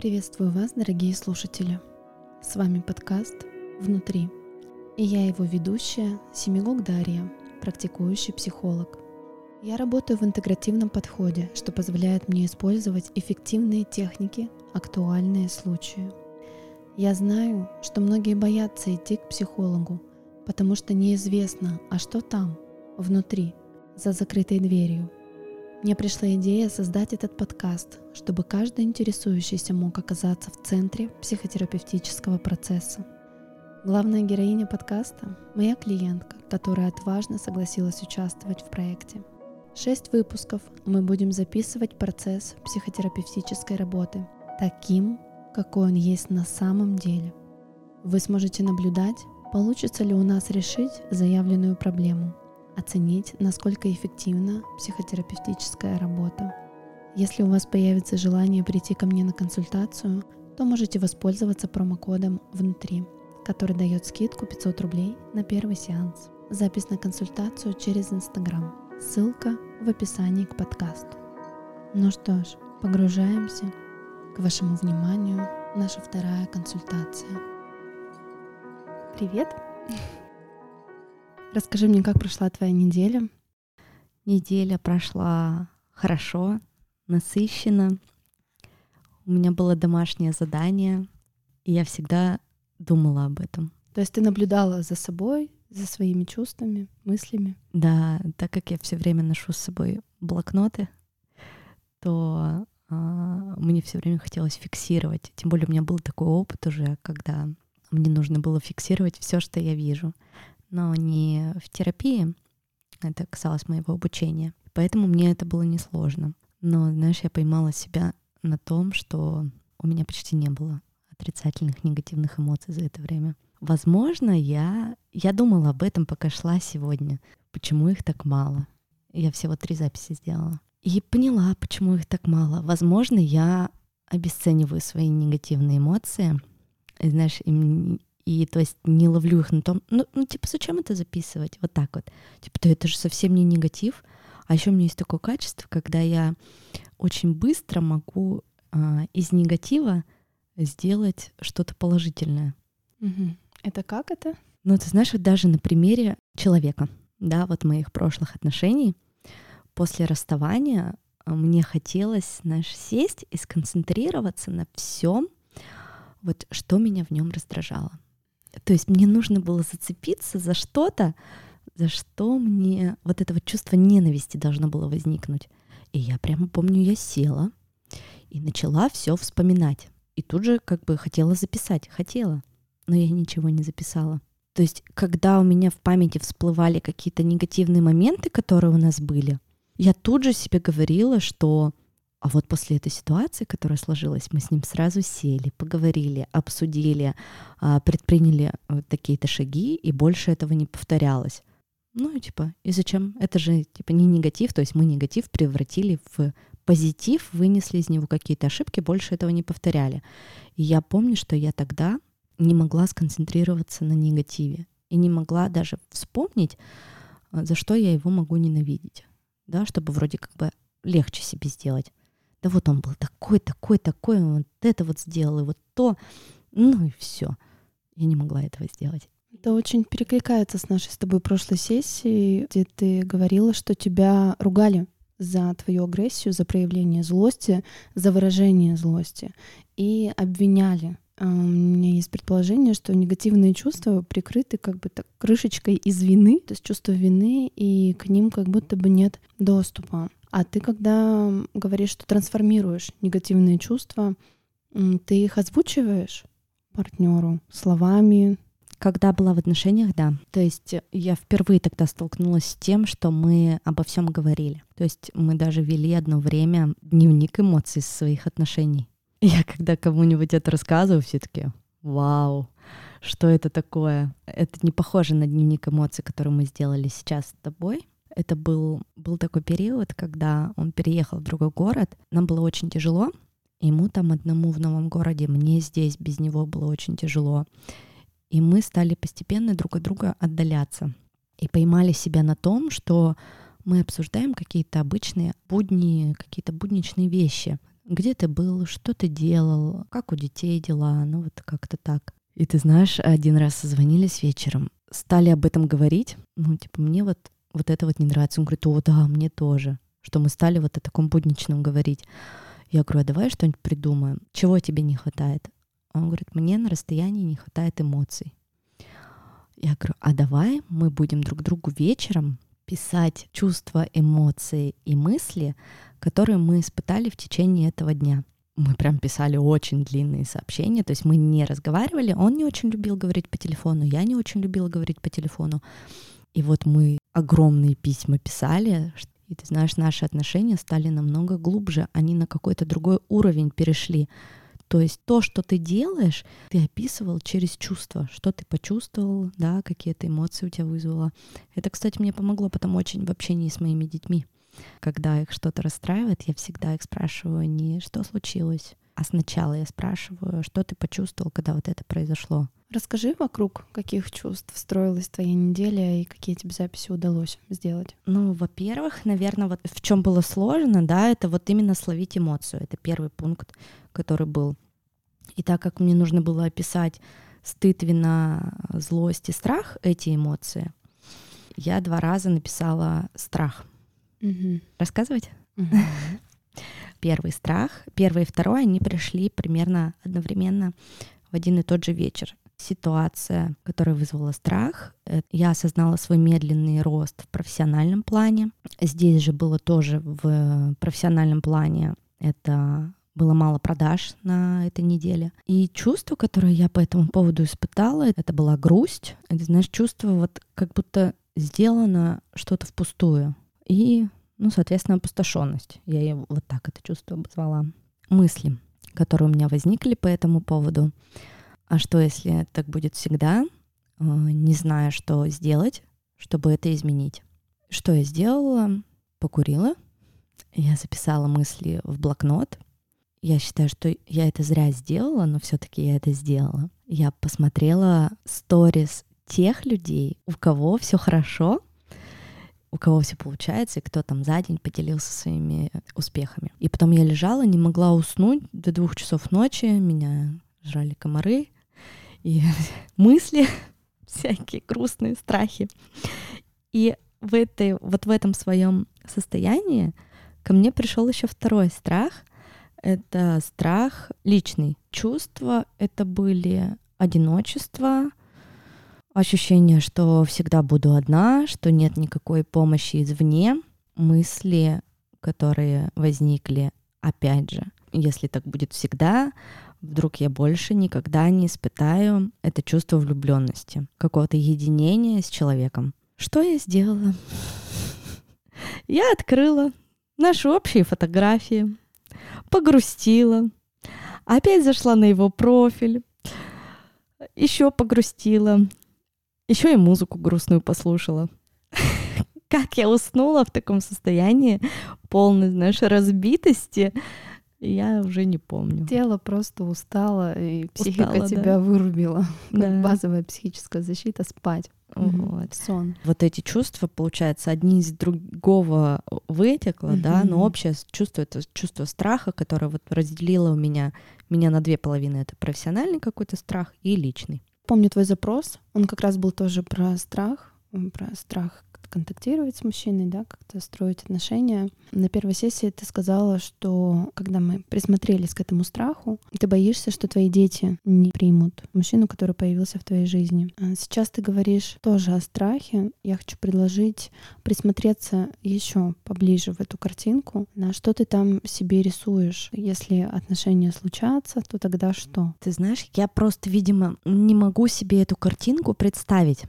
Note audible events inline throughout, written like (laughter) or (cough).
Приветствую вас, дорогие слушатели. С вами подкаст «Внутри». И я его ведущая Семигук Дарья, практикующий психолог. Я работаю в интегративном подходе, что позволяет мне использовать эффективные техники, актуальные случаи. Я знаю, что многие боятся идти к психологу, потому что неизвестно, а что там, внутри, за закрытой дверью – мне пришла идея создать этот подкаст, чтобы каждый интересующийся мог оказаться в центре психотерапевтического процесса. Главная героиня подкаста – моя клиентка, которая отважно согласилась участвовать в проекте. Шесть выпусков мы будем записывать процесс психотерапевтической работы таким, какой он есть на самом деле. Вы сможете наблюдать, получится ли у нас решить заявленную проблему – оценить, насколько эффективна психотерапевтическая работа. Если у вас появится желание прийти ко мне на консультацию, то можете воспользоваться промокодом «Внутри», который дает скидку 500 рублей на первый сеанс. Запись на консультацию через Инстаграм. Ссылка в описании к подкасту. Ну что ж, погружаемся к вашему вниманию наша вторая консультация. Привет! Расскажи мне, как прошла твоя неделя? Неделя прошла хорошо, насыщенно. У меня было домашнее задание, и я всегда думала об этом. То есть ты наблюдала за собой, за своими чувствами, мыслями? Да, так как я все время ношу с собой блокноты, то а, мне все время хотелось фиксировать. Тем более у меня был такой опыт уже, когда мне нужно было фиксировать все, что я вижу но не в терапии. Это касалось моего обучения. Поэтому мне это было несложно. Но, знаешь, я поймала себя на том, что у меня почти не было отрицательных, негативных эмоций за это время. Возможно, я, я думала об этом, пока шла сегодня. Почему их так мало? Я всего три записи сделала. И поняла, почему их так мало. Возможно, я обесцениваю свои негативные эмоции. И, знаешь, им и то есть не ловлю их на том, ну, ну типа, зачем это записывать? Вот так вот. Типа, да это же совсем не негатив. А еще у меня есть такое качество, когда я очень быстро могу а, из негатива сделать что-то положительное. Угу. Это как это? Ну, ты знаешь, вот даже на примере человека, да, вот моих прошлых отношений, после расставания а, мне хотелось, знаешь, сесть и сконцентрироваться на всем, вот что меня в нем раздражало. То есть мне нужно было зацепиться за что-то, за что мне вот это вот чувство ненависти должно было возникнуть. И я прямо помню, я села и начала все вспоминать. И тут же как бы хотела записать, хотела, но я ничего не записала. То есть, когда у меня в памяти всплывали какие-то негативные моменты, которые у нас были, я тут же себе говорила, что а вот после этой ситуации, которая сложилась, мы с ним сразу сели, поговорили, обсудили, а, предприняли такие-то шаги, и больше этого не повторялось. Ну и типа, и зачем? Это же типа не негатив, то есть мы негатив превратили в позитив, вынесли из него какие-то ошибки, больше этого не повторяли. И я помню, что я тогда не могла сконцентрироваться на негативе и не могла даже вспомнить, а, за что я его могу ненавидеть, да, чтобы вроде как бы легче себе сделать да вот он был такой, такой, такой, он вот это вот сделал, и вот то, ну и все. Я не могла этого сделать. Это очень перекликается с нашей с тобой прошлой сессией, где ты говорила, что тебя ругали за твою агрессию, за проявление злости, за выражение злости и обвиняли. А, у меня есть предположение, что негативные чувства прикрыты как бы так крышечкой из вины, то есть чувство вины, и к ним как будто бы нет доступа. А ты, когда говоришь, что трансформируешь негативные чувства, ты их озвучиваешь партнеру словами? Когда была в отношениях, да. То есть я впервые тогда столкнулась с тем, что мы обо всем говорили. То есть мы даже вели одно время дневник эмоций своих отношений. Я когда кому-нибудь это рассказываю, все таки вау, что это такое? Это не похоже на дневник эмоций, который мы сделали сейчас с тобой. Это был, был такой период, когда он переехал в другой город. Нам было очень тяжело. Ему там одному в новом городе, мне здесь без него было очень тяжело. И мы стали постепенно друг от друга отдаляться. И поймали себя на том, что мы обсуждаем какие-то обычные будни, какие-то будничные вещи. где ты был, что ты делал, как у детей дела, ну вот как-то так. И ты знаешь, один раз созвонились вечером, стали об этом говорить, ну типа мне вот, вот это вот не нравится. Он говорит, о да, мне тоже, что мы стали вот о таком будничном говорить. Я говорю, а давай что-нибудь придумаем. Чего тебе не хватает? Он говорит, мне на расстоянии не хватает эмоций. Я говорю, а давай мы будем друг другу вечером писать чувства, эмоции и мысли, которые мы испытали в течение этого дня. Мы прям писали очень длинные сообщения, то есть мы не разговаривали, он не очень любил говорить по телефону, я не очень любила говорить по телефону. И вот мы огромные письма писали, и ты знаешь, наши отношения стали намного глубже, они на какой-то другой уровень перешли. То есть то, что ты делаешь, ты описывал через чувства, что ты почувствовал, да, какие-то эмоции у тебя вызвало. Это, кстати, мне помогло потом очень в общении с моими детьми. Когда их что-то расстраивает, я всегда их спрашиваю не что случилось, а сначала я спрашиваю, что ты почувствовал, когда вот это произошло. Расскажи вокруг каких чувств строилась твоя неделя и какие тебе записи удалось сделать. Ну, во-первых, наверное, вот в чем было сложно, да, это вот именно словить эмоцию. Это первый пункт, который был. И так как мне нужно было описать стыд, вина, злость и страх, эти эмоции, я два раза написала страх. Угу. Рассказывать? Угу. Первый страх, первый и второй, они пришли примерно одновременно в один и тот же вечер ситуация, которая вызвала страх. Э, я осознала свой медленный рост в профессиональном плане. Здесь же было тоже в профессиональном плане это было мало продаж на этой неделе. И чувство, которое я по этому поводу испытала, это была грусть. Это, знаешь, чувство вот как будто сделано что-то впустую. И, ну, соответственно, опустошенность. Я ее вот так это чувство обозвала. Мысли, которые у меня возникли по этому поводу. А что, если так будет всегда, э, не зная, что сделать, чтобы это изменить? Что я сделала? Покурила. Я записала мысли в блокнот. Я считаю, что я это зря сделала, но все-таки я это сделала. Я посмотрела сторис тех людей, у кого все хорошо, у кого все получается, и кто там за день поделился своими успехами. И потом я лежала, не могла уснуть до двух часов ночи, меня жрали комары, и (laughs) мысли, (laughs) всякие грустные страхи. И в этой, вот в этом своем состоянии ко мне пришел еще второй страх. Это страх личный. Чувства это были одиночество, ощущение, что всегда буду одна, что нет никакой помощи извне, мысли, которые возникли, опять же, если так будет всегда, вдруг я больше никогда не испытаю это чувство влюбленности, какого-то единения с человеком. Что я сделала? (laughs) Я открыла наши общие фотографии, погрустила, опять зашла на его профиль, еще погрустила, еще и музыку грустную послушала. (laughs) Как я уснула в таком состоянии полной, знаешь, разбитости, я уже не помню. Тело просто устало, и психика Устала, тебя да. вырубила. (laughs) Да. Базовая психическая защита спать. Вот. Сон. Вот эти чувства, получается, одни из другого вытекло, да, но общее чувство это чувство страха, которое вот разделило у меня меня на две половины. Это профессиональный какой-то страх и личный. Помню твой запрос. Он как раз был тоже про страх, про страх контактировать с мужчиной, да, как-то строить отношения. На первой сессии ты сказала, что когда мы присмотрелись к этому страху, ты боишься, что твои дети не примут мужчину, который появился в твоей жизни. А Сейчас ты говоришь тоже о страхе. Я хочу предложить присмотреться еще поближе в эту картинку. На что ты там себе рисуешь? Если отношения случатся, то тогда что? Ты знаешь, я просто, видимо, не могу себе эту картинку представить,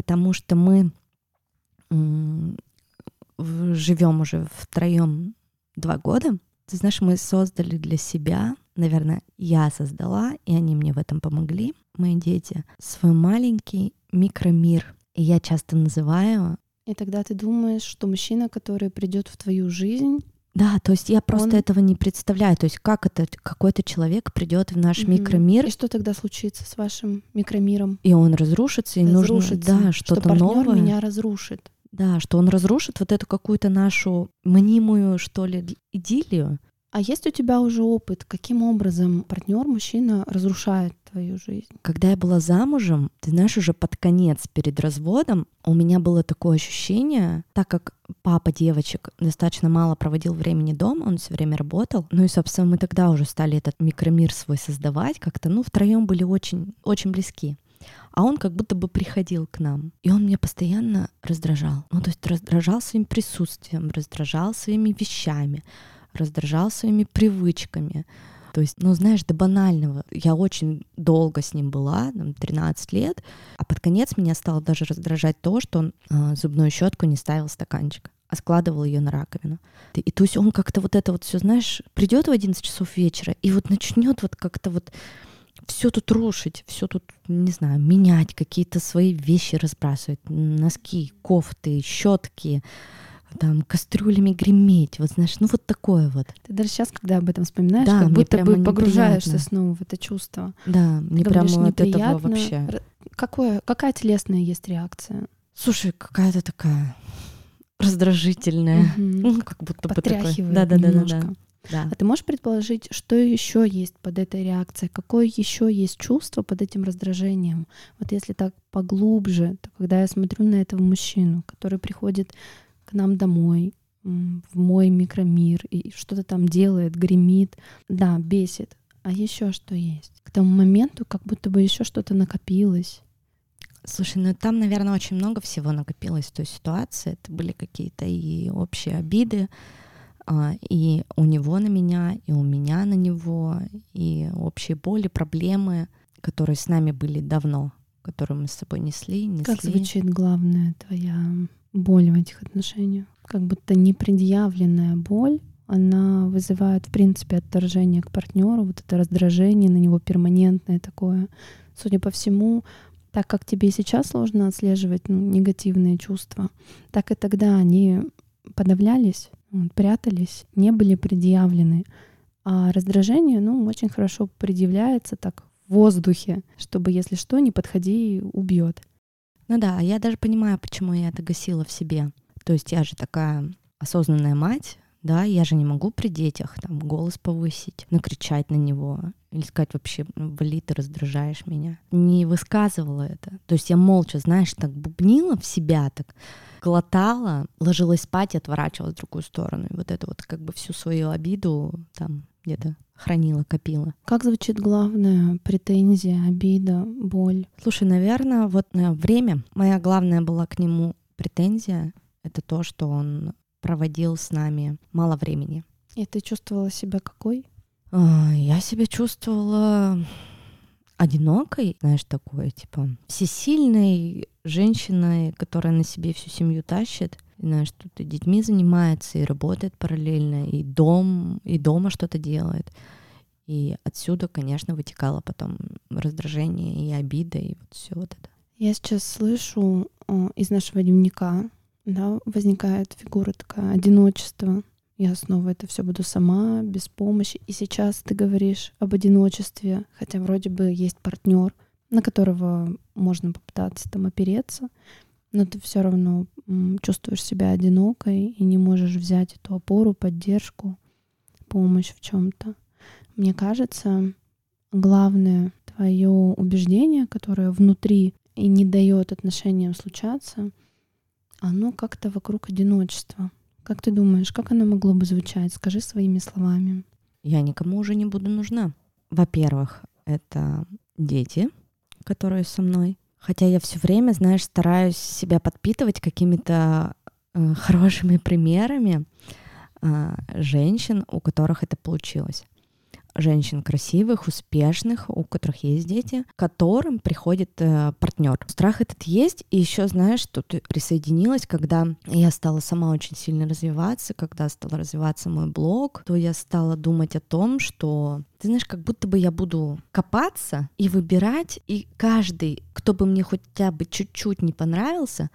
потому что мы живем уже втроем два года. Ты знаешь, мы создали для себя, наверное, я создала, и они мне в этом помогли, мои дети, свой маленький микромир. И я часто называю И тогда ты думаешь, что мужчина, который придет в твою жизнь, Да, то есть я просто Он- этого не представляю. То есть как это какой-то человек придет в наш Мгм. микромир, И что тогда случится с вашим микромиром? и он разрушится, и нужно Разрушится. да, что что-то партнер новое. меня разрушит. Да, что он разрушит вот эту какую-то нашу мнимую, что ли, идиллию. А есть у тебя уже опыт, каким образом партнер мужчина разрушает твою жизнь? Когда я была замужем, ты знаешь, уже под конец перед разводом у меня было такое ощущение, так как папа девочек достаточно мало проводил времени дома, он все время работал. Ну и, собственно, мы тогда уже стали этот микромир свой создавать как-то, ну, втроем были очень, очень близки а он как будто бы приходил к нам. И он меня постоянно раздражал. Ну, то есть раздражал своим присутствием, раздражал своими вещами, раздражал своими привычками. То есть, ну, знаешь, до банального. Я очень долго с ним была, там, 13 лет, а под конец меня стало даже раздражать то, что он э, зубную щетку не ставил в стаканчик а складывал ее на раковину. И, то есть он как-то вот это вот все, знаешь, придет в 11 часов вечера и вот начнет вот как-то вот все тут рушить, все тут, не знаю, менять, какие-то свои вещи разбрасывать, носки, кофты, щетки, там кастрюлями греметь, вот знаешь, ну вот такое вот. Ты даже сейчас, когда об этом вспоминаешь, да, как будто бы погружаешься неприятно. снова в это чувство. Да, мне прямо говоришь, от этого вообще. Какое, какая телесная есть реакция? Слушай, какая-то такая раздражительная, угу. (laughs) ну как будто такой. Да, да, да, да, да. Да. А ты можешь предположить, что еще есть под этой реакцией? Какое еще есть чувство под этим раздражением? Вот если так поглубже, то когда я смотрю на этого мужчину, который приходит к нам домой, в мой микромир и что-то там делает, гремит. Да, бесит. А еще что есть? К тому моменту как будто бы еще что-то накопилось. Слушай, ну там, наверное, очень много всего накопилось в той ситуации. Это были какие-то и общие обиды, а, и у него на меня, и у меня на него, и общие боли, проблемы, которые с нами были давно, которые мы с собой несли, несли. Как звучит главная твоя боль в этих отношениях. Как будто непредъявленная боль, она вызывает, в принципе, отторжение к партнеру, вот это раздражение на него перманентное такое. Судя по всему, так как тебе сейчас сложно отслеживать ну, негативные чувства, так и тогда они подавлялись, прятались, не были предъявлены. А раздражение, ну, очень хорошо предъявляется так в воздухе, чтобы, если что, не подходи, убьет. Ну да, я даже понимаю, почему я это гасила в себе. То есть я же такая осознанная мать, да, я же не могу при детях там голос повысить, накричать на него или сказать вообще, вали, ты раздражаешь меня. Не высказывала это. То есть я молча, знаешь, так бубнила в себя, так глотала, ложилась спать и отворачивалась в другую сторону. И вот это вот как бы всю свою обиду там где-то хранила, копила. Как звучит главная претензия, обида, боль? Слушай, наверное, вот э, время. Моя главная была к нему претензия. Это то, что он проводил с нами мало времени. И ты чувствовала себя какой? А, я себя чувствовала одинокой, знаешь, такой, типа, всесильной женщиной, которая на себе всю семью тащит, тут и детьми занимается, и работает параллельно, и дом, и дома что-то делает. И отсюда, конечно, вытекало потом раздражение и обида, и вот все вот это. Я сейчас слышу о, из нашего дневника, да, возникает фигура такая одиночество, я снова это все буду сама, без помощи. И сейчас ты говоришь об одиночестве, хотя вроде бы есть партнер, на которого можно попытаться там опереться, но ты все равно чувствуешь себя одинокой и не можешь взять эту опору, поддержку, помощь в чем-то. Мне кажется, главное твое убеждение, которое внутри и не дает отношениям случаться, оно как-то вокруг одиночества. Как ты думаешь, как оно могло бы звучать? Скажи своими словами. Я никому уже не буду нужна. Во-первых, это дети, которые со мной. Хотя я все время, знаешь, стараюсь себя подпитывать какими-то э, (laughs) хорошими примерами э, женщин, у которых это получилось женщин красивых, успешных, у которых есть дети, к которым приходит э, партнер. Страх этот есть, и еще знаешь, ты присоединилась, когда я стала сама очень сильно развиваться, когда стал развиваться мой блог, то я стала думать о том, что ты знаешь, как будто бы я буду копаться и выбирать, и каждый, кто бы мне хотя бы чуть-чуть не понравился,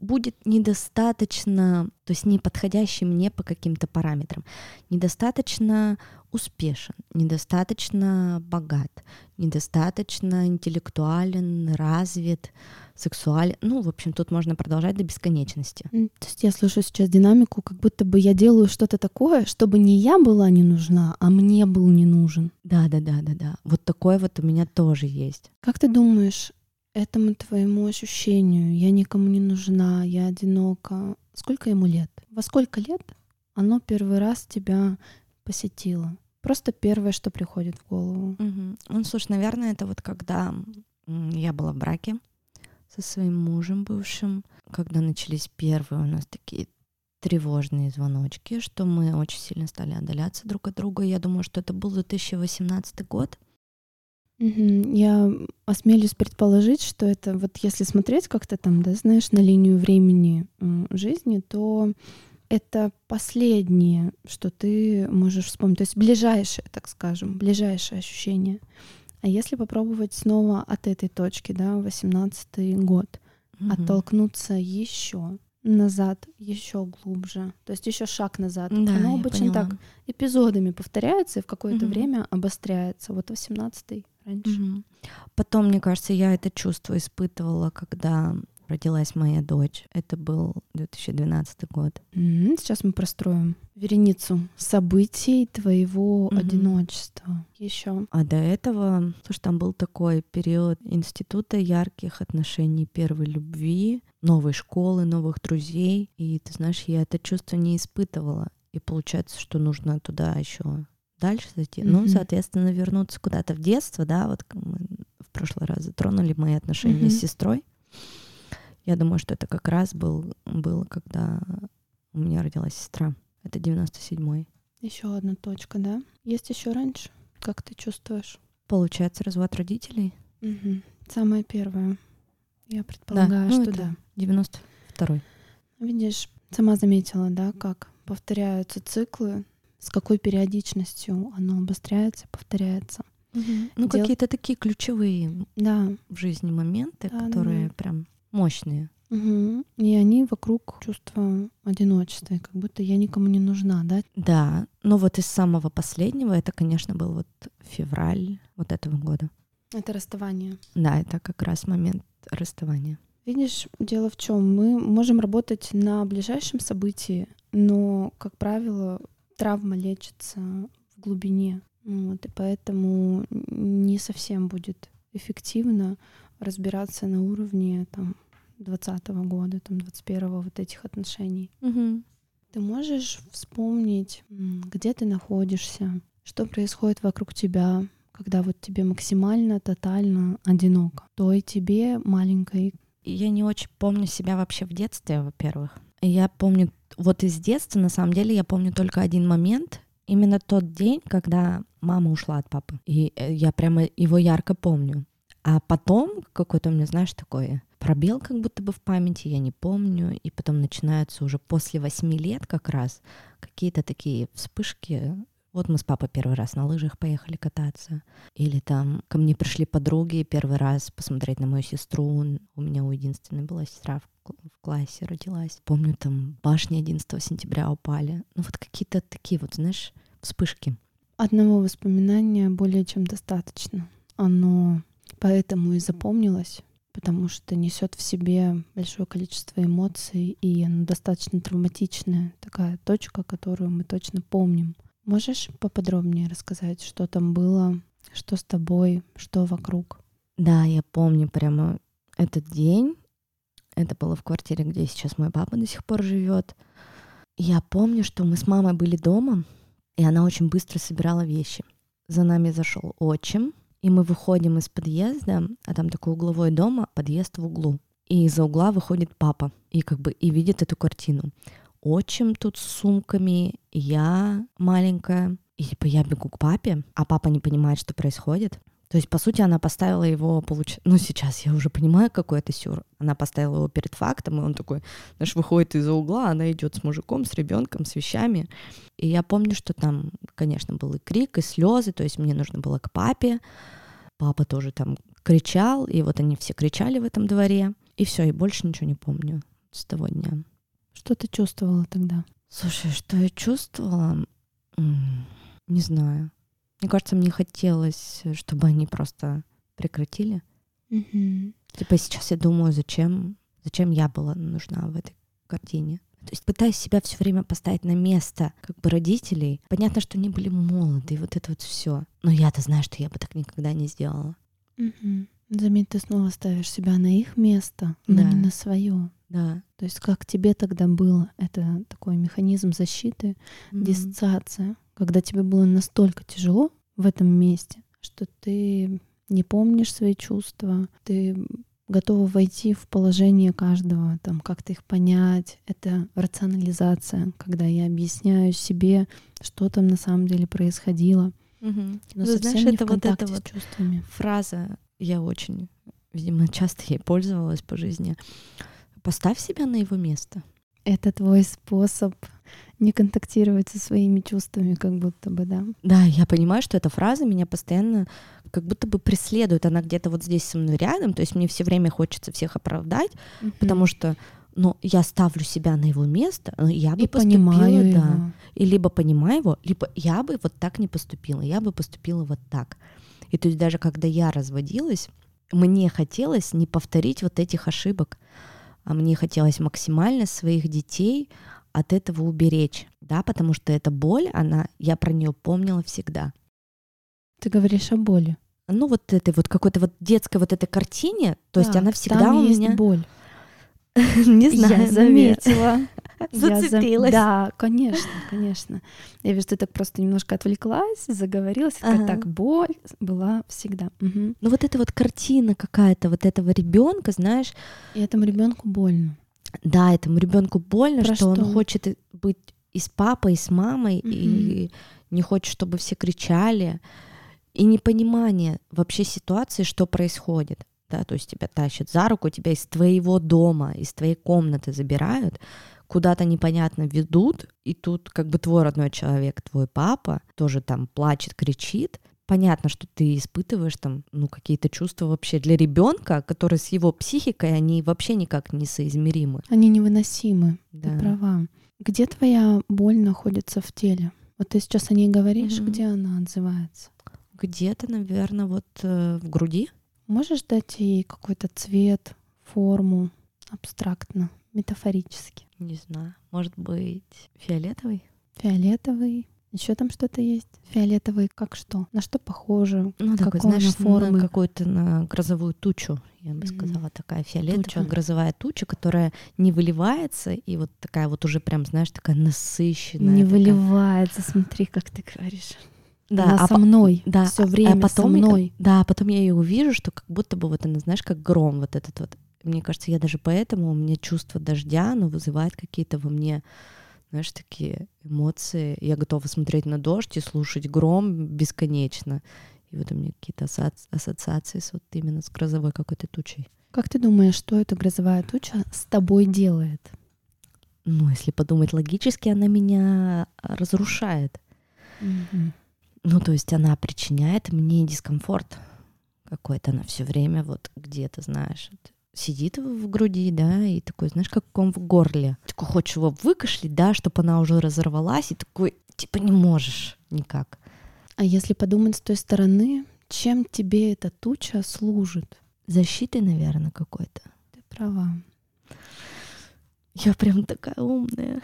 будет недостаточно, то есть не подходящий мне по каким-то параметрам, недостаточно успешен, недостаточно богат, недостаточно интеллектуален, развит, сексуален. Ну, в общем, тут можно продолжать до бесконечности. То есть я слышу сейчас динамику, как будто бы я делаю что-то такое, чтобы не я была не нужна, а мне был не нужен. Да, да, да, да, да. Вот такое вот у меня тоже есть. Как ты думаешь, этому твоему ощущению я никому не нужна, я одинока, сколько ему лет? Во сколько лет оно первый раз тебя посетило? Просто первое, что приходит в голову. Угу. Ну, слушай, наверное, это вот когда я была в браке со своим мужем бывшим, когда начались первые у нас такие тревожные звоночки, что мы очень сильно стали отдаляться друг от друга. Я думаю, что это был 2018 год. Я осмелюсь предположить, что это вот если смотреть как-то там, да, знаешь, на линию времени жизни, то это последнее, что ты можешь вспомнить, то есть ближайшее, так скажем, ближайшее ощущение. А если попробовать снова от этой точки, да, 18 год, угу. оттолкнуться еще назад, еще глубже, то есть еще шаг назад. Да, Оно обычно поняла. так эпизодами повторяется и в какое-то Мгм. время обостряется. Вот 18 раньше. Мгм. Потом, мне кажется, я это чувство испытывала, когда родилась моя дочь. Это был 2012 год. М, Сейчас мы простроим вереницу событий твоего Мгм. одиночества. Еще. А до этого, слушай, там был такой период института ярких отношений, первой любви, новой школы, новых друзей. И ты знаешь, я это чувство не испытывала. И получается, что нужно туда еще дальше зайти. Ну, Мгм. соответственно, вернуться куда-то в детство, да, вот мы в прошлый раз затронули мои отношения Мгм. с сестрой. Я думаю, что это как раз был, было, когда у меня родилась сестра. Это 97-й. Еще одна точка, да? Есть еще раньше? Как ты чувствуешь? Получается, развод родителей. Мгм. Самое первое. Я предполагаю, ну что это- да. 92-й. Видишь, сама заметила, да, как повторяются циклы, с какой периодичностью оно обостряется, повторяется. Ну, Дел- какие-то такие ключевые Да. в жизни моменты, Да, которые да. прям мощные. Мгм. И они вокруг чувства одиночества, как будто я никому не нужна, да? Да, но вот из самого последнего это, конечно, был вот февраль вот этого года. Это расставание. Да, это как раз момент расставания. Видишь, дело в чем? Мы можем работать на ближайшем событии, но, как правило, травма лечится в глубине. Вот, и поэтому не совсем будет эффективно разбираться на уровне там, 20 года, там, 21 вот этих отношений. Ты можешь вспомнить, где ты находишься, что происходит вокруг тебя, когда вот тебе максимально, тотально одиноко. Той тебе маленькой. И Я не очень помню себя вообще в детстве, во-первых. Я помню, вот из детства, на самом деле, я помню только один момент, именно тот день, когда мама ушла от папы. И э, я прямо его ярко помню. А потом какой-то у меня, знаешь, такой пробел как будто бы в памяти, я не помню. И потом начинаются уже после восьми лет как раз какие-то такие вспышки. Вот мы с папой первый раз на лыжах поехали кататься. Или там ко мне пришли подруги первый раз посмотреть на мою сестру. У меня у единственной была сестра в в классе родилась. Помню, там башни 11 сентября упали. Ну вот какие-то такие вот, знаешь, вспышки. Одного воспоминания более чем достаточно. Оно поэтому и запомнилось, потому что несет в себе большое количество эмоций, и оно достаточно травматичная такая точка, которую мы точно помним. Можешь поподробнее рассказать, что там было, что с тобой, что вокруг? Да, я помню прямо этот день. Это было в квартире, где сейчас мой папа до сих пор живет. Я помню, что мы с мамой были дома, и она очень быстро собирала вещи. За нами зашел отчим, и мы выходим из подъезда, а там такой угловой дом, а подъезд в углу. И из-за угла выходит папа и как бы и видит эту картину. Отчим тут с сумками, я маленькая. И типа я бегу к папе, а папа не понимает, что происходит. То есть, по сути, она поставила его, получ... ну, сейчас я уже понимаю, какой это сюр. Она поставила его перед фактом, и он такой, знаешь, выходит из-за угла, она идет с мужиком, с ребенком, с вещами. И я помню, что там, конечно, был и крик, и слезы, то есть мне нужно было к папе. Папа тоже там кричал, и вот они все кричали в этом дворе. И все, и больше ничего не помню. с того дня. Что ты чувствовала тогда? Слушай, что я чувствовала? Не знаю. Мне кажется, мне хотелось, чтобы они просто прекратили. Угу. Типа сейчас я думаю, зачем, зачем я была нужна в этой картине. То есть пытаюсь себя все время поставить на место как бы родителей. Понятно, что они были молоды, и вот это вот все. Но я-то знаю, что я бы так никогда не сделала. Угу. Заметь, ты снова ставишь себя на их место, но Да. не на свое. Да. То есть как тебе тогда было? Это такой механизм защиты, Мгм. диссоциация, когда тебе было настолько тяжело в этом месте, что ты не помнишь свои чувства, ты готова войти в положение каждого, там, как-то их понять. Это рационализация, когда я объясняю себе, что там на самом деле происходило, Мгм. но Ты совсем знаешь, не это в вот эта вот чувствами. фраза, я очень, видимо, часто ей пользовалась по жизни. Поставь себя на его место. Это твой способ не контактировать со своими чувствами, как будто бы, да? Да, я понимаю, что эта фраза меня постоянно как будто бы преследует. Она где-то вот здесь со мной рядом. То есть мне все время хочется всех оправдать, потому что ну, я ставлю себя на его место, но я бы и поступила, понимаю да. его. И либо понимаю его, либо я бы вот так не поступила, я бы поступила вот так. И то есть даже когда я разводилась, мне хотелось не повторить вот этих ошибок, а мне хотелось максимально своих детей от этого уберечь, да, потому что эта боль, она, я про нее помнила всегда. Ты говоришь о боли. Ну вот этой вот какой-то вот детской вот этой картине, то есть Так, она всегда там у есть меня, боль. (laughs) не знаю, я заметила. Зацепилась. Да, конечно, конечно. Я вижу, ты так просто немножко отвлеклась, заговорилась. Ага. Так, боль была всегда. Ну вот эта вот картина какая-то вот этого ребенка, знаешь, И этому ребенку больно. Да, этому ребенку больно, Про что, что? он хочет быть и с папой, и с мамой, и не хочет, чтобы все кричали. И непонимание вообще ситуации, что происходит. Да, то есть тебя тащат за руку, тебя из твоего дома, из твоей комнаты забирают, куда-то непонятно ведут, и тут как бы твой родной человек, твой папа, тоже там плачет, кричит. Понятно, что ты испытываешь там, ну, какие-то чувства вообще для ребенка, которые с его психикой, они вообще никак не соизмеримы. Они невыносимы. Да. Ты права. Где твоя боль находится в теле? Вот ты сейчас о ней говоришь, Мгм. где она отзывается? Где-то, наверное, вот э, в груди. Можешь дать ей какой-то цвет, форму, абстрактно, метафорически? Не знаю. Может быть, фиолетовый? Фиолетовый. Еще там что-то есть? Фиолетовый как что? На что похоже? Ну, такой, знаешь, формы? на какую-то на грозовую тучу, я бы Мгм. сказала, такая фиолетовая Туча. грозовая туча, которая не выливается, и вот такая вот уже прям, знаешь, такая насыщенная. Не такая. выливается, смотри, как ты говоришь. Да, Она а со мной. да, Все а- время а потом, со мной. Да, а потом я ее увижу, что как будто бы вот она, знаешь, как гром вот этот вот. Мне кажется, я даже поэтому у меня чувство дождя, оно вызывает какие-то во мне, знаешь, такие эмоции. Я готова смотреть на дождь и слушать гром бесконечно. И вот у меня какие-то ассоци- ассоциации с вот именно с грозовой какой-то тучей. Как ты думаешь, что эта грозовая туча с тобой делает? Ну, если подумать логически, она меня разрушает. Мгм. Ну, то есть она причиняет мне дискомфорт какой-то. Она все время вот где-то, знаешь, сидит в груди, да, и такой, знаешь, как ком в горле. Такой хочешь его выкашлять, да, чтобы она уже разорвалась, и такой, типа, не можешь никак. А если подумать с той стороны, чем тебе эта туча служит? Защитой, наверное, какой-то. Ты права. Я прям такая умная.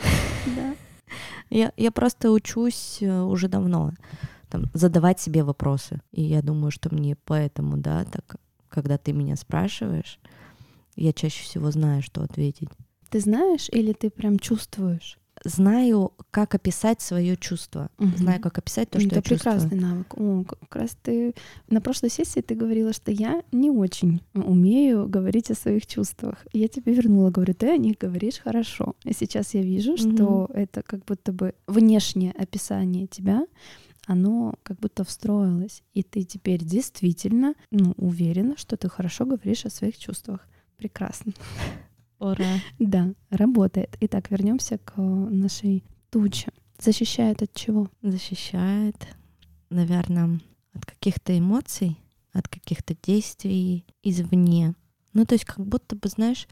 Да. (laughs) Я, я просто учусь э, уже давно там, задавать себе вопросы. И я думаю, что мне поэтому, да, так, когда ты меня спрашиваешь, я чаще всего знаю, что ответить. Ты знаешь или ты прям чувствуешь? Знаю, как описать свое чувство. Мгм. Знаю, как описать то, что это я чувствую. прекрасный навык. О, как раз ты на прошлой сессии ты говорила, что я не очень умею говорить о своих чувствах. Я тебе вернула, говорю, ты о них говоришь хорошо. И сейчас я вижу, что это как будто бы внешнее описание тебя, оно как будто встроилось. И ты теперь действительно ну, уверена, что ты хорошо говоришь о своих чувствах. Прекрасно. Ура. Да, работает. Итак, вернемся к э, нашей туче. Защищает от чего? Защищает, наверное, от каких-то эмоций, от каких-то действий извне. Ну, то есть как будто бы, знаешь,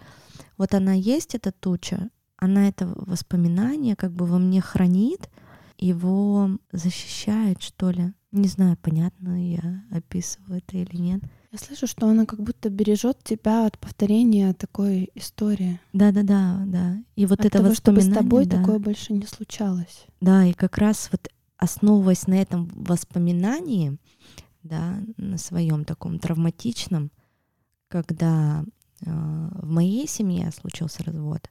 вот она есть, эта туча, она это воспоминание как бы во мне хранит, его защищает, что ли. Не знаю, понятно я описываю это или нет. Я слышу, что она как будто бережет тебя от повторения такой истории. Да, да, да, да. И вот от это того, чтобы с тобой да. такое больше не случалось. Да, и как раз вот основываясь на этом воспоминании, да, на своем таком травматичном, когда э, в моей семье случился развод,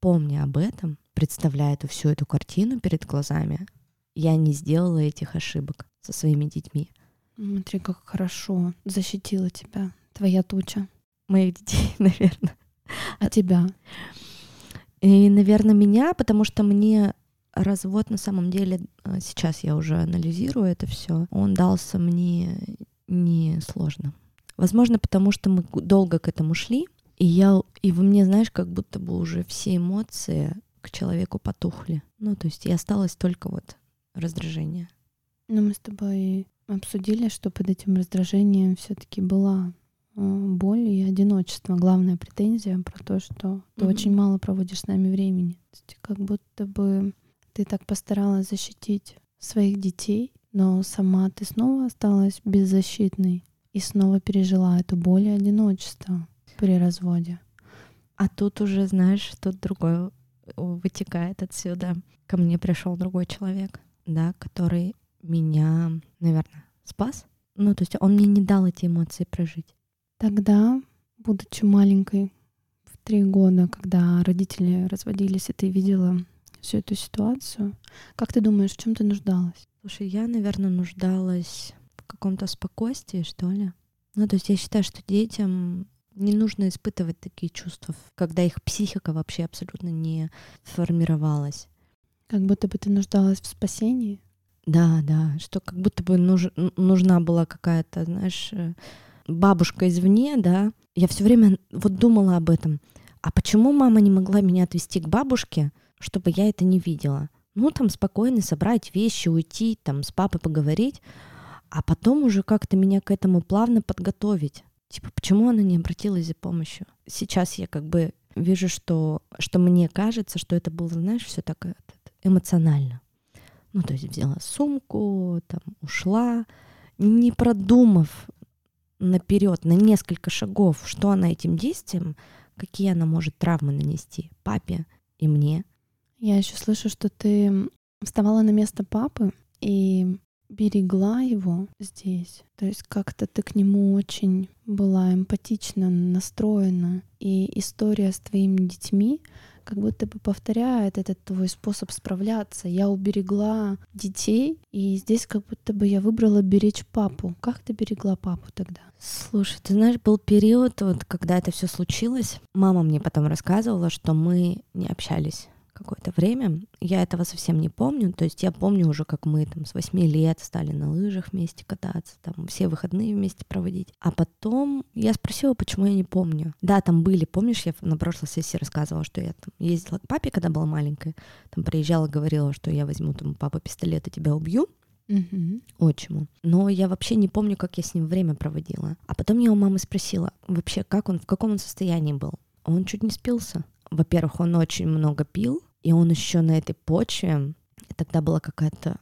помня об этом, представляя эту всю эту картину перед глазами, я не сделала этих ошибок со своими детьми. Смотри, как хорошо защитила тебя твоя туча. Моих детей, (laughs) наверное. А тебя? И, наверное, меня, потому что мне развод на самом деле, э, сейчас я уже анализирую это все, он дался мне не сложно. Возможно, потому что мы долго к этому шли, и я, и во мне, знаешь, как будто бы уже все эмоции к человеку потухли. Ну, то есть и осталось только вот раздражение. Ну, мы с тобой обсудили, что под этим раздражением все-таки была э, боль и одиночество. Главная претензия про то, что ты Мгм. очень мало проводишь с нами времени. То есть как будто бы ты так постаралась защитить своих детей, но сама ты снова осталась беззащитной и снова пережила эту боль и одиночество при разводе. А тут уже, знаешь, что-то другое вытекает отсюда. Ко мне пришел другой человек, да, который меня, наверное, спас. Ну, то есть он мне не дал эти эмоции прожить. Тогда, будучи маленькой, в три года, когда родители разводились, и ты видела всю эту ситуацию, как ты думаешь, в чем ты нуждалась? Слушай, я, наверное, нуждалась в каком-то спокойствии, что ли. Ну, то есть я считаю, что детям не нужно испытывать такие чувства, когда их психика вообще абсолютно не сформировалась. Как будто бы ты нуждалась в спасении? Да, да, что как будто бы нуж, нужна была какая-то, знаешь, э, бабушка извне, да. Я все время вот думала об этом. А почему мама не могла меня отвезти к бабушке, чтобы я это не видела? Ну, там спокойно собрать вещи, уйти, там с папой поговорить, а потом уже как-то меня к этому плавно подготовить. Типа, почему она не обратилась за помощью? Сейчас я как бы вижу, что, что мне кажется, что это было, знаешь, все так э, эмоционально. Ну, то есть взяла сумку, там ушла, не продумав наперед на несколько шагов, что она этим действием, какие она может травмы нанести папе и мне. Я еще слышу, что ты вставала на место папы и берегла его здесь. То есть как-то ты к нему очень была эмпатично настроена. И история с твоими детьми как будто бы повторяет этот твой способ справляться. Я уберегла детей, и здесь как будто бы я выбрала беречь папу. Как ты берегла папу тогда? Слушай, ты знаешь, был период, вот, когда это все случилось. Мама мне потом рассказывала, что мы не общались какое-то время. Я этого совсем не помню. То есть я помню уже, как мы там с 8 лет стали на лыжах вместе кататься, там все выходные вместе проводить. А потом я спросила, почему я не помню. Да, там были, помнишь, я на прошлой сессии рассказывала, что я там ездила к папе, когда была маленькая, там приезжала, говорила, что я возьму там папа пистолет и тебя убью Угу. отчиму. Но я вообще не помню, как я с ним время проводила. А потом я у мамы спросила, вообще, как он, в каком он состоянии был. Он чуть не спился. Во-первых, он очень много пил, и он еще на этой почве, тогда была какая-то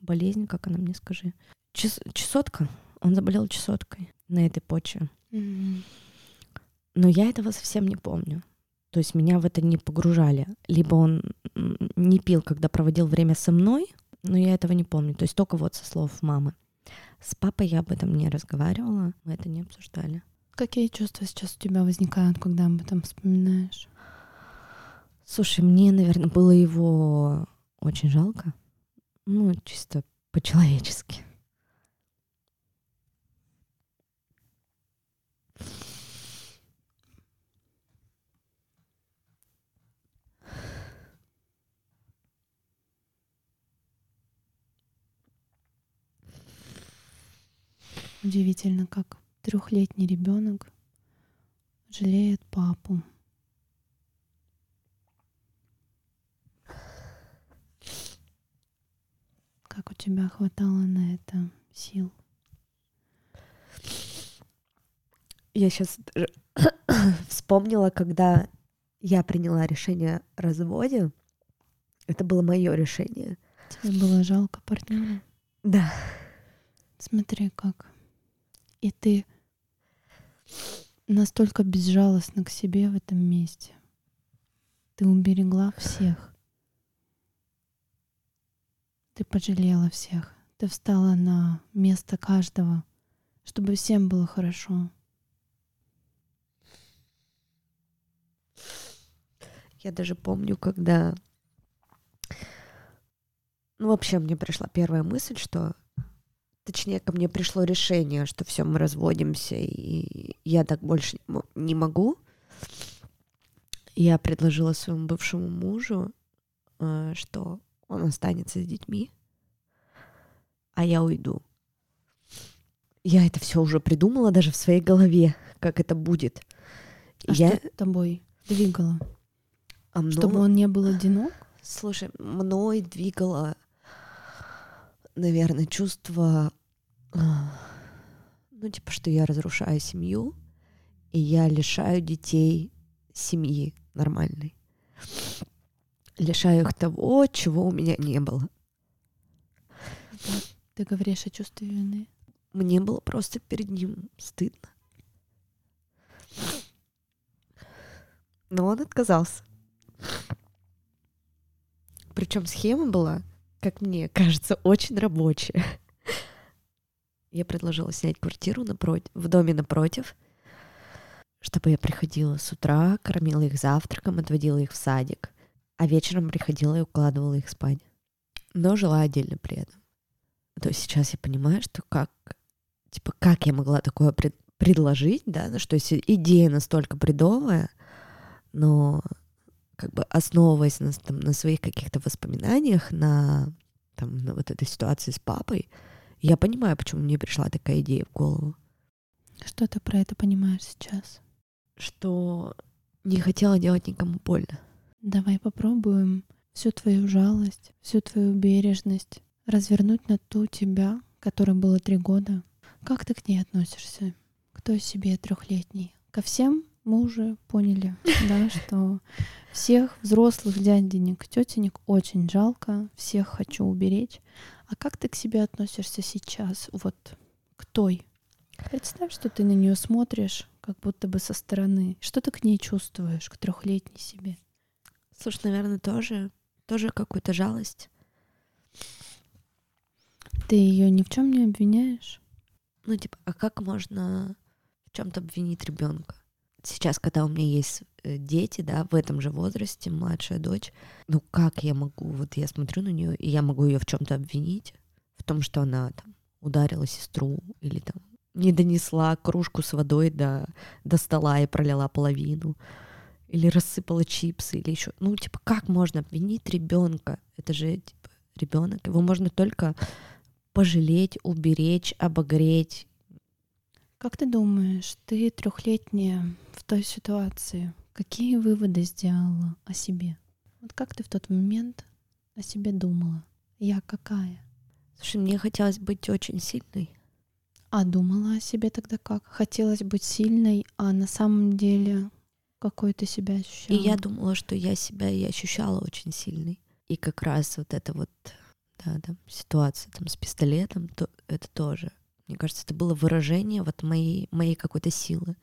болезнь, как она мне скажи, Чес- чесотка. Он заболел чесоткой на этой почве. Но я этого совсем не помню. То есть меня в это не погружали. Либо он не пил, когда проводил время со мной, но я этого не помню. То есть только вот со слов мамы. С папой я об этом не разговаривала, мы это не обсуждали. Какие чувства сейчас у тебя возникают, когда об этом вспоминаешь? Слушай, мне, наверное, было его очень жалко. Ну, чисто по-человечески. Удивительно, как трехлетний ребенок жалеет папу. Как у тебя хватало на это сил? Я сейчас (coughs) вспомнила, когда я приняла решение о разводе. Это было мое решение. Тебе было жалко партнера? Да. Смотри, как. И ты настолько безжалостна к себе в этом месте. Ты уберегла всех. Ты пожалела всех. Ты встала на место каждого, чтобы всем было хорошо. Я даже помню, когда... Ну, вообще, мне пришла первая мысль, что... Точнее, ко мне пришло решение, что все, мы разводимся, и я так больше не могу. Я предложила своему бывшему мужу, э, что он останется с детьми, а я уйду. Я это все уже придумала даже в своей голове, как это будет. А я... что тобой двигало? А мной... Чтобы он не был одинок? Слушай, мной двигало, наверное, чувство, а, ну, типа, что я разрушаю семью, и я лишаю детей семьи нормальной. Лишаю их того, чего у меня не было. Ты говоришь о чувстве вины? Мне было просто перед ним стыдно. Но он отказался. Причем схема была, как мне кажется, очень рабочая. Я предложила снять квартиру напротив, в доме напротив, чтобы я приходила с утра, кормила их завтраком, отводила их в садик, а вечером приходила и укладывала их спать. Но жила отдельно при этом. То есть сейчас я понимаю, что как, типа, как я могла такое пред, предложить, да, ну, что если идея настолько бредовая, но как бы основываясь на, там, на своих каких-то воспоминаниях, на, там, на вот этой ситуации с папой, я понимаю, почему мне пришла такая идея в голову. Что ты про это понимаешь сейчас? Что не хотела делать никому больно. Давай попробуем всю твою жалость, всю твою бережность развернуть на ту тебя, которой было три года. Как ты к ней относишься? Кто себе трехлетний? Ко всем мы уже поняли, (laughs) да, что всех взрослых дяденек, тетенек очень жалко, всех хочу уберечь. А как ты к себе относишься сейчас, вот к той? Представь, что ты на нее смотришь, как будто бы со стороны. Что ты к ней чувствуешь, к трехлетней себе? Слушай, наверное, тоже, тоже какую-то жалость. Ты ее ни в чем не обвиняешь? Ну, типа, а как можно в чем-то обвинить ребенка? сейчас, когда у меня есть э, дети, да, в этом же возрасте, младшая дочь, ну как я могу, вот я смотрю на нее, и я могу ее в чем-то обвинить, в том, что она там ударила сестру или там не донесла кружку с водой до, до стола и пролила половину, или рассыпала чипсы, или еще. Ну, типа, как можно обвинить ребенка? Это же типа ребенок. Его можно только пожалеть, уберечь, обогреть как ты думаешь, ты трехлетняя в той ситуации, какие выводы сделала о себе? Вот как ты в тот момент о себе думала? Я какая? Слушай, мне хотелось быть очень сильной. А думала о себе тогда как? Хотелось быть сильной, а на самом деле какой ты себя ощущала? И я думала, что я себя и ощущала очень сильной. И как раз вот эта вот да, там, ситуация там, с пистолетом, то это тоже мне кажется, это было выражение вот моей, моей какой-то силы.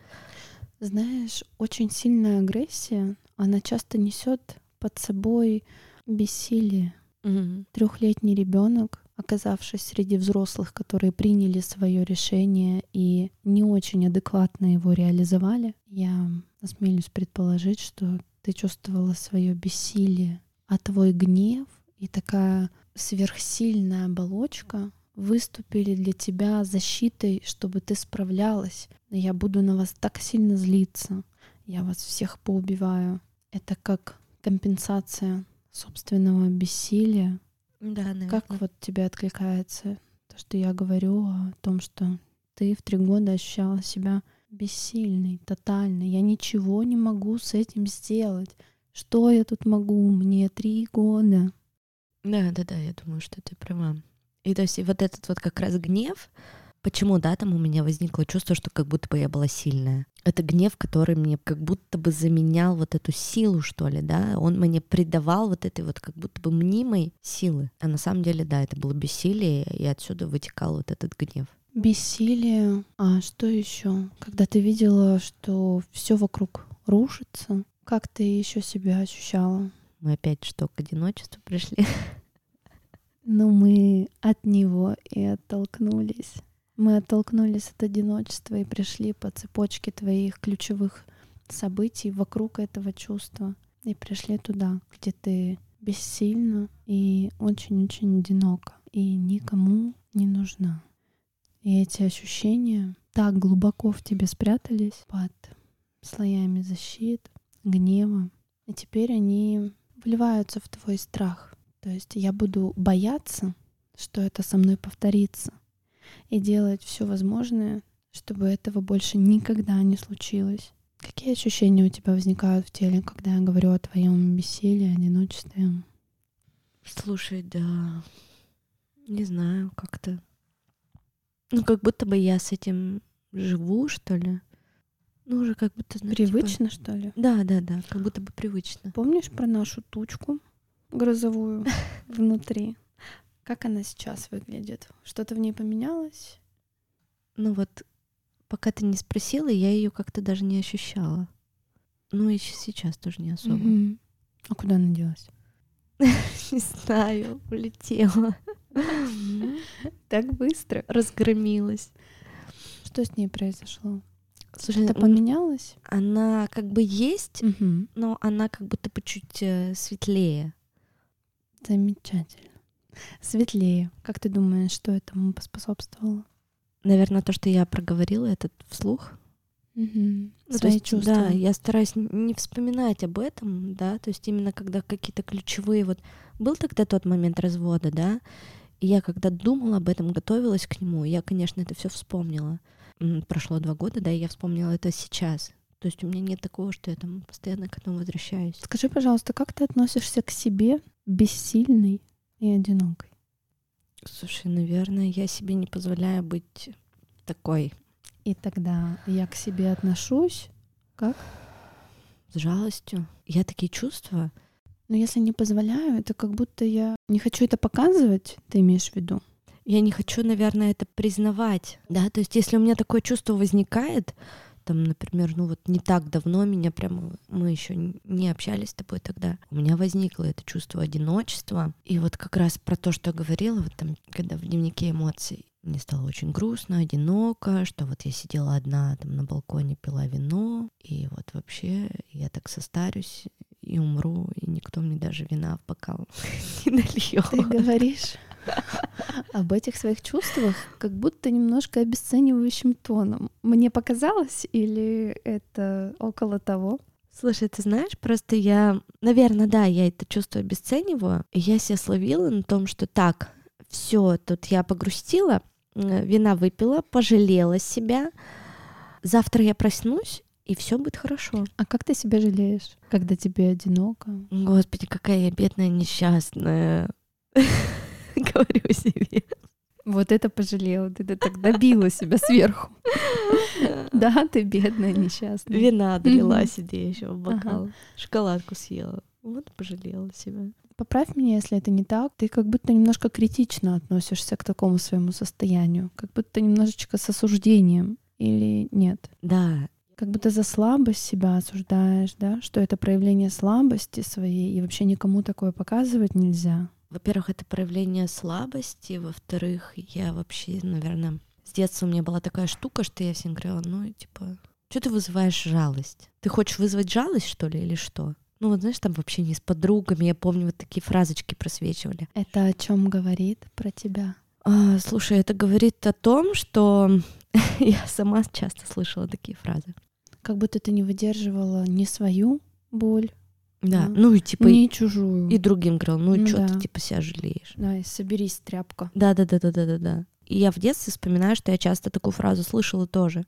Знаешь, очень сильная агрессия, она часто несет под собой бессилие. Mm-hmm. Трехлетний ребенок, оказавшись среди взрослых, которые приняли свое решение и не очень адекватно его реализовали, я осмелюсь предположить, что ты чувствовала свое бессилие, а твой гнев и такая сверхсильная оболочка выступили для тебя защитой, чтобы ты справлялась. Я буду на вас так сильно злиться. Я вас всех поубиваю. Это как компенсация собственного бессилия. Да, наверное. Как вот тебе откликается то, что я говорю о том, что ты в три года ощущала себя бессильной, тотальной. Я ничего не могу с этим сделать. Что я тут могу? Мне три года. Да, да, да, я думаю, что ты права. И то есть и вот этот вот как раз гнев, Почему, да, там у меня возникло чувство, что как будто бы я была сильная. Это гнев, который мне как будто бы заменял вот эту силу, что ли, да? Он мне придавал вот этой вот как будто бы мнимой силы. А на самом деле, да, это было бессилие, и отсюда вытекал вот этот гнев. Бессилие. А что еще? Когда ты видела, что все вокруг рушится, как ты еще себя ощущала? Мы опять что, к одиночеству пришли? Но мы от него и оттолкнулись. Мы оттолкнулись от одиночества и пришли по цепочке твоих ключевых событий вокруг этого чувства. И пришли туда, где ты бессильна и очень-очень одинока. И никому не нужна. И эти ощущения так глубоко в тебе спрятались под слоями защит, гнева. И теперь они вливаются в твой страх. То есть я буду бояться, что это со мной повторится и делать все возможное, чтобы этого больше никогда не случилось. Какие ощущения у тебя возникают в теле, когда я говорю о твоем бессилии, одиночестве? Слушай, да, не знаю, как-то, ну как будто бы я с этим живу, что ли. Ну уже как будто знаешь, типа привычно, типа... что ли? Да, да, да, как будто бы привычно. Помнишь про нашу тучку грозовую (laughs) внутри? Как она сейчас выглядит? Что-то в ней поменялось? Ну вот, пока ты не спросила, я ее как-то даже не ощущала. Ну и сейчас тоже не особо. Угу. А куда она делась? (laughs) Не знаю, улетела. Так быстро. Разгромилась. Что с ней произошло? Слушай, это поменялось? Она как бы есть, но она как будто бы чуть э, светлее. Замечательно светлее. Как ты думаешь, что этому поспособствовало? Наверное, то, что я проговорила этот вслух. Угу. Ну, Свои есть, чувства. Да, я стараюсь не вспоминать об этом, да, то есть именно когда какие-то ключевые вот был тогда тот момент развода, да, и я когда думала об этом, готовилась к нему, я, конечно, это все вспомнила. Прошло два года, да, и я вспомнила это сейчас. То есть у меня нет такого, что я там постоянно к этому возвращаюсь. Скажи, пожалуйста, как ты относишься к себе, бессильной, и одинокой? Слушай, наверное, я себе не позволяю быть такой. И тогда я к себе отношусь как? С жалостью. Я такие чувства. Но если не позволяю, это как будто я не хочу это показывать, ты имеешь в виду? Я не хочу, наверное, это признавать, да, то есть если у меня такое чувство возникает, там, например, ну вот не так давно меня прямо, мы еще не общались с тобой тогда, у меня возникло это чувство одиночества. И вот как раз про то, что я говорила, вот там, когда в дневнике эмоций, мне стало очень грустно, одиноко, что вот я сидела одна там на балконе, пила вино, и вот вообще я так состарюсь и умру, и никто мне даже вина в бокал (laughs) не нальет. Ты говоришь об этих своих чувствах как будто немножко обесценивающим тоном. Мне показалось или это около того? Слушай, ты знаешь, просто я, наверное, да, я это чувство обесцениваю. Я себя словила на том, что так, все, тут я погрустила, вина выпила, пожалела себя. Завтра я проснусь, и все будет хорошо. А как ты себя жалеешь, когда тебе одиноко? Господи, какая я бедная, несчастная. (laughs) (laughs) говорю себе. Вот это пожалела, ты так добила себя сверху. (laughs) Да, ты бедная, несчастная. Вина долила себе еще в бокал. Шоколадку съела. Вот пожалела себя. Поправь меня, если это не так. Ты как будто немножко критично относишься к такому своему состоянию. Как будто немножечко с осуждением. Или нет? Да, как будто за слабость себя осуждаешь, да, что это проявление слабости своей, и вообще никому такое показывать нельзя. Во-первых, это проявление слабости. Во-вторых, я вообще, наверное, с детства у меня была такая штука, что я всем говорила, ну, типа, что ты вызываешь жалость? Ты хочешь вызвать жалость, что ли, или что? Ну, вот знаешь, там вообще не с подругами, я помню, вот такие фразочки просвечивали. Это о чем говорит про тебя? А, слушай, это говорит о том, что (laughs) я сама часто слышала такие фразы. Как будто ты не выдерживала ни свою боль, да, ну, ну и типа... Не чужую. И другим говорил, ну, ну что да. ты типа себя жалеешь. Да, и соберись, тряпка. Да, да, да, да, да, да, да. И я в детстве вспоминаю, что я часто такую фразу слышала тоже.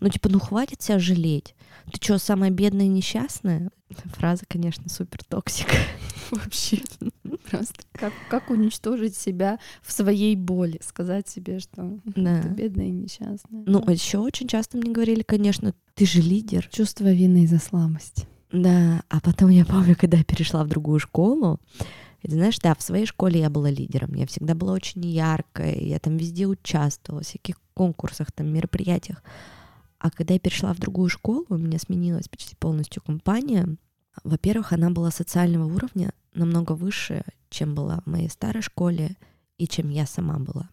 Ну, типа, ну хватит себя жалеть. Ты что, самая бедная и несчастная? Фраза, конечно, супер toxic. (laughs) Вообще. Просто как, как уничтожить себя в своей боли, сказать себе, что да. ты бедная и несчастная. Ну, да. еще очень часто мне говорили, конечно, ты же лидер. Чувство вины за слабость. Да, а потом я помню, когда я перешла в другую школу, и знаешь, да, в своей школе я была лидером, я всегда была очень яркая, я там везде участвовала, в всяких конкурсах, там, мероприятиях. А когда я перешла в другую школу, у меня сменилась почти полностью компания. Во-первых, она была социального уровня намного выше, чем была в моей старой школе и чем я сама была.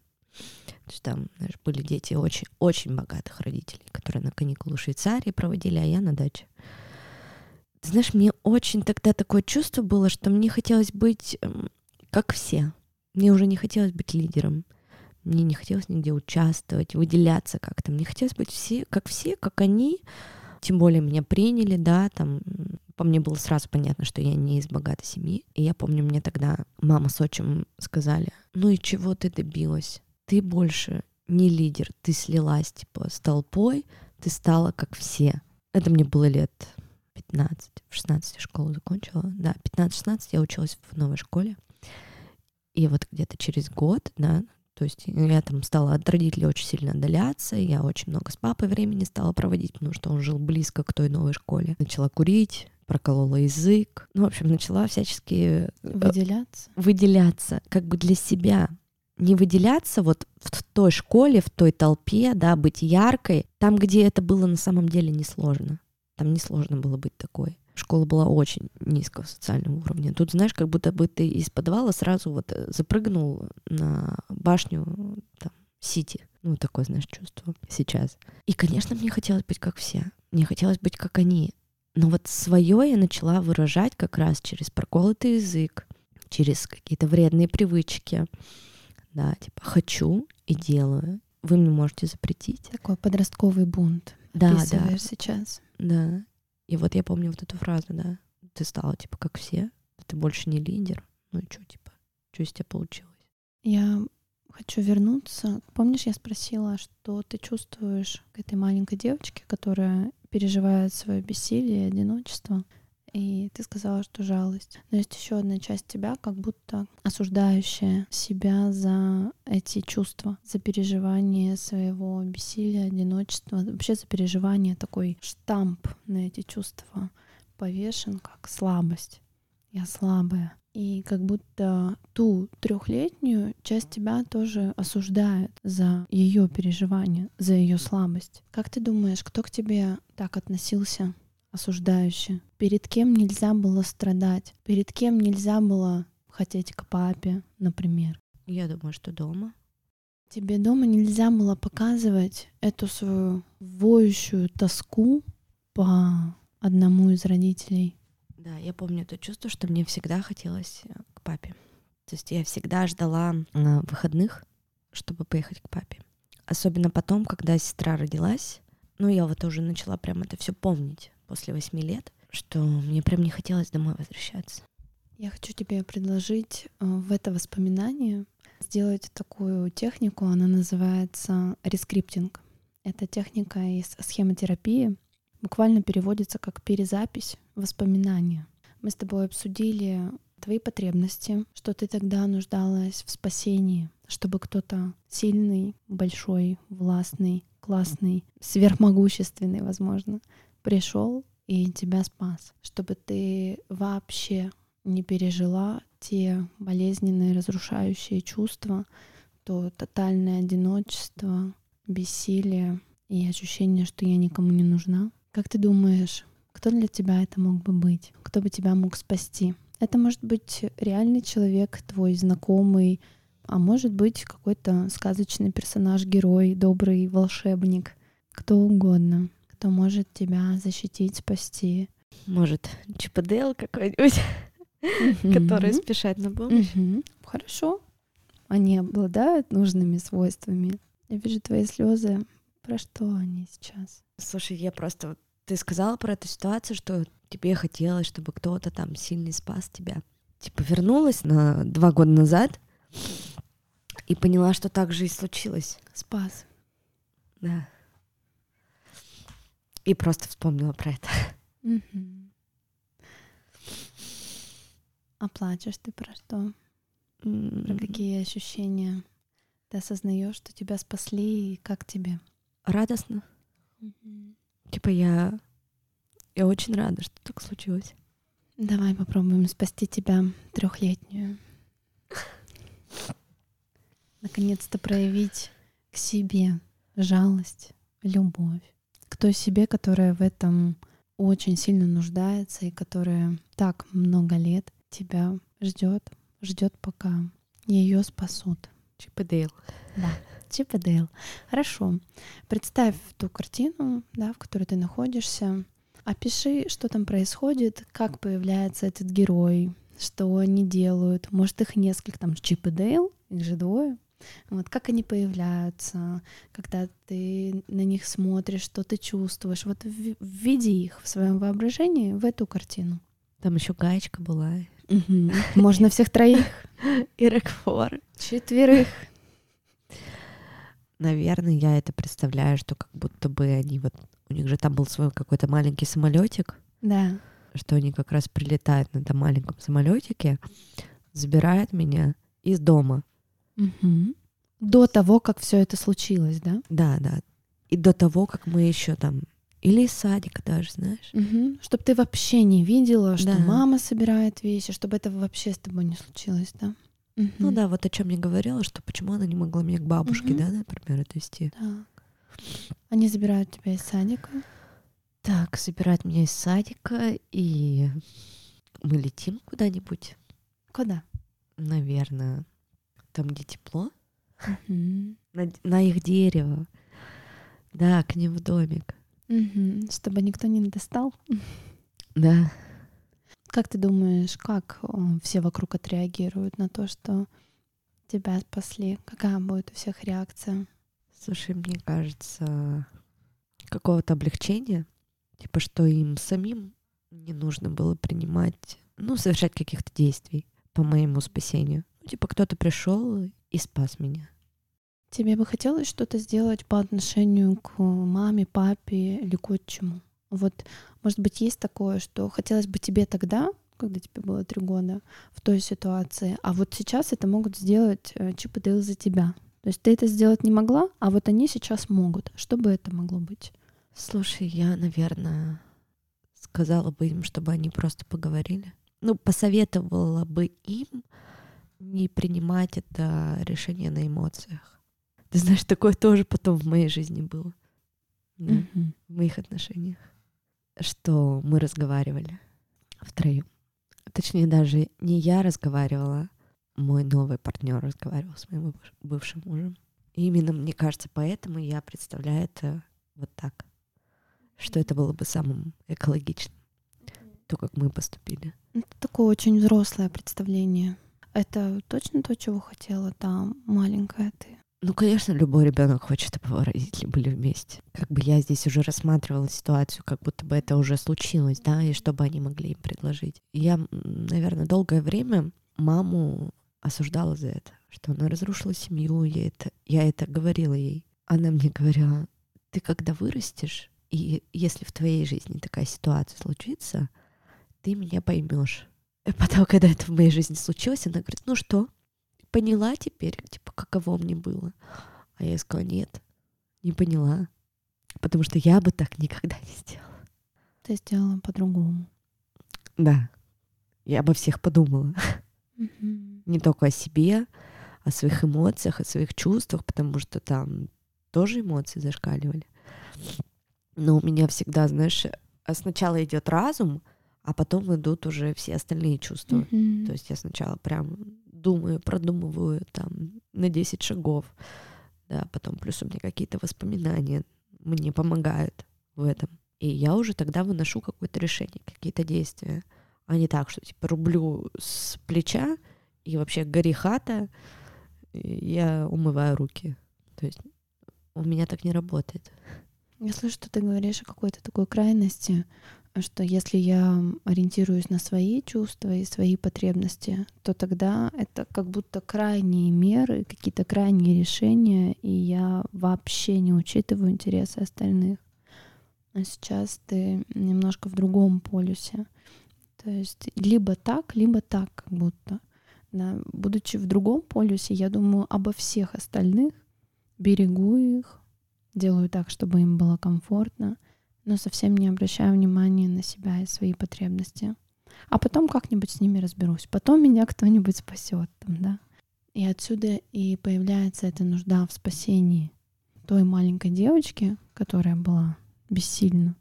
То есть там, знаешь, были дети очень, очень богатых родителей, которые на каникулы в Швейцарии проводили, а я на даче. Ты знаешь, мне очень тогда такое чувство было, что мне хотелось быть эм, как все. Мне уже не хотелось быть лидером. Мне не хотелось нигде участвовать, выделяться как-то. Мне хотелось быть все, как все, как они. Тем более меня приняли, да, там по мне было сразу понятно, что я не из богатой семьи. И я помню, мне тогда мама с отчимом сказали, ну и чего ты добилась? Ты больше не лидер, ты слилась типа с толпой, ты стала как все. Это мне было лет 15, в 16 я школу закончила. Да, 15-16 я училась в новой школе. И вот где-то через год, да, то есть я там стала от родителей очень сильно отдаляться, я очень много с папой времени стала проводить, потому что он жил близко к той новой школе. Начала курить, проколола язык. Ну, в общем, начала всячески... Э, выделяться. Выделяться, как бы для себя. Не выделяться вот в той школе, в той толпе, да, быть яркой, там, где это было на самом деле несложно. Там несложно было быть такой. Школа была очень низкого социального уровня. Тут, знаешь, как будто бы ты из подвала сразу вот э, запрыгнул на башню там, Сити. Ну, такое, знаешь, чувство сейчас. И, конечно, мне хотелось быть как все. Мне хотелось быть как они. Но вот свое я начала выражать как раз через проколотый язык, через какие-то вредные привычки. Да, типа хочу и делаю. Вы мне можете запретить. Такой подростковый бунт. Да, да. сейчас. Да. И вот я помню вот эту фразу, да. Ты стала типа как все, ты больше не лидер. Ну и что, типа, что из тебя получилось? Я хочу вернуться. Помнишь, я спросила, что ты чувствуешь к этой маленькой девочке, которая переживает свое бессилие и одиночество? И ты сказала, что жалость. Но есть еще одна часть тебя, как будто осуждающая себя за эти чувства, за переживание своего бессилия, одиночества, вообще за переживание такой штамп на эти чувства повешен как слабость. Я слабая. И как будто ту трехлетнюю часть тебя тоже осуждает за ее переживание, за ее слабость. Как ты думаешь, кто к тебе так относился? Осуждающе. Перед кем нельзя было страдать, перед кем нельзя было хотеть к папе, например. Я думаю, что дома. Тебе дома нельзя было показывать эту свою воющую тоску по одному из родителей. Да, я помню то чувство, что мне всегда хотелось э, к папе. То есть я всегда ждала э, выходных, чтобы поехать к папе. Особенно потом, когда сестра родилась, ну я вот уже начала прям это все помнить после восьми лет, что мне прям не хотелось домой возвращаться. Я хочу тебе предложить э, в это воспоминание сделать такую технику, она называется rescripting. Это техника из схемотерапии, буквально переводится как перезапись воспоминания. Мы с тобой обсудили твои потребности, что ты тогда нуждалась в спасении, чтобы кто-то сильный, большой, властный, классный, сверхмогущественный, возможно, пришел и тебя спас, чтобы ты вообще не пережила те болезненные, разрушающие чувства, то тотальное одиночество, бессилие и ощущение, что я никому не нужна. Как ты думаешь, кто для тебя это мог бы быть? Кто бы тебя мог спасти? Это может быть реальный человек, твой знакомый, а может быть какой-то сказочный персонаж, герой, добрый волшебник, кто угодно кто может тебя защитить, спасти. Может, ЧПДЛ какой-нибудь, который спешать на помощь. Хорошо. Они обладают нужными свойствами. Я вижу твои слезы. Про что они сейчас? Слушай, я просто... Ты сказала про эту ситуацию, что тебе хотелось, чтобы кто-то там сильный спас тебя. Типа вернулась на два года назад И поняла, что так же и случилось. Спас. Да. И просто вспомнила про это. А плачешь ты про что? Про какие ощущения? Ты осознаешь, что тебя спасли, и как тебе? Радостно. Типа я... Я очень рада, что так случилось. Давай попробуем спасти тебя, трехлетнюю. Наконец-то проявить к себе жалость, любовь. К той себе, которая в этом очень сильно нуждается и которая так много лет тебя ждет, ждет, пока ее спасут. Чип и Дейл. Да, Чип и Дейл. Хорошо. Представь ту картину, да, в которой ты находишься. Опиши, что там происходит, как появляется этот герой, что они делают. Может, их несколько, там Чип и Дейл, их же двое. Вот как они появляются, когда ты на них смотришь, что ты чувствуешь. Вот в- введи их в своем воображении в эту картину. Там еще гаечка была. Можно всех троих, (laughs) И Рокфор. четверых. Наверное, я это представляю, что как будто бы они вот... У них же там был свой какой-то маленький самолетик, Да. что они как раз прилетают на этом маленьком самолетике, забирают меня из дома. Мгм. До того, как все это случилось, да? Да, да. И до того, как мы еще там... Или из садика даже, знаешь? Чтобы ты вообще не видела, что Да. мама собирает вещи, чтобы это вообще с тобой не случилось, да? Ну Мгм. да, вот о чем я говорила, что почему она не могла меня к бабушке, Мгм. да, например, отвезти. Так. Они забирают тебя из садика. Так, забирают меня из садика, и мы летим куда-нибудь, Куда? наверное, там, где тепло, на, на их дерево. Да, к ним в домик. Чтобы никто не достал. Да. Как ты думаешь, как э, все вокруг отреагируют на то, что тебя спасли? Какая будет у всех реакция? Слушай, мне кажется, какого-то облегчения, типа, что им самим не нужно было принимать, ну, совершать каких-то действий по моему спасению. Типа, кто-то пришел и спас меня. Тебе бы хотелось что-то сделать по отношению к маме, папе или к отчиму? Вот, может быть, есть такое, что хотелось бы тебе тогда, когда тебе было три года, в той ситуации, а вот сейчас это могут сделать э, Чип и Дейл за тебя. То есть ты это сделать не могла, а вот они сейчас могут. Что бы это могло быть? Слушай, я, наверное, сказала бы им, чтобы они просто поговорили. Ну, посоветовала бы им не принимать это решение на эмоциях. Ты знаешь, такое тоже потом в моей жизни было. Да, Мгм. в моих отношениях. Что мы разговаривали втроем. Точнее, даже не я разговаривала, мой новый партнер разговаривал с моим быв- бывшим мужем. И именно, мне кажется, поэтому я представляю это вот так. Что это было бы самым экологичным. То, как мы поступили. Это такое очень взрослое представление. Это точно то, чего хотела та маленькая ты? Ну, конечно, любой ребенок хочет, чтобы его родители были вместе. Как бы я здесь уже рассматривала ситуацию, как будто бы это уже случилось, да, и что бы они могли им предложить. Я, наверное, долгое время маму осуждала за это, что она разрушила семью, я это, я это говорила ей. Она мне говорила, ты когда вырастешь, и если в твоей жизни такая ситуация случится, ты меня поймешь. И потом, когда это в моей жизни случилось, она говорит, ну что, поняла теперь, типа, каково мне было? А я сказала, нет, не поняла. Потому что я бы так никогда не сделала. Ты сделала по-другому. Да, я обо всех подумала. Мгм. Не только о себе, о своих эмоциях, о своих чувствах, потому что там тоже эмоции зашкаливали. Но у меня всегда, знаешь, а сначала идет разум, а потом идут уже все остальные чувства. Мгм. То есть я сначала прям думаю, продумываю там на 10 шагов, да, потом плюс у меня какие-то воспоминания мне помогают в этом. И я уже тогда выношу какое-то решение, какие-то действия, а не так, что типа рублю с плеча и вообще гори хата, и я умываю руки. То есть у меня так не работает. Я слышу, что ты говоришь о какой-то такой крайности, что если я ориентируюсь на свои чувства и свои потребности, то тогда это как будто крайние меры, какие-то крайние решения, и я вообще не учитываю интересы остальных. А сейчас ты немножко в другом полюсе. То есть либо так, либо так, как будто. Да. Будучи в другом полюсе, я думаю обо всех остальных, берегу их, делаю так, чтобы им было комфортно, но совсем не обращаю внимания на себя и свои потребности. А потом как-нибудь с ними разберусь. Потом меня кто-нибудь спасет там, да. И отсюда и появляется эта нужда в спасении той маленькой девочки, которая была бессильна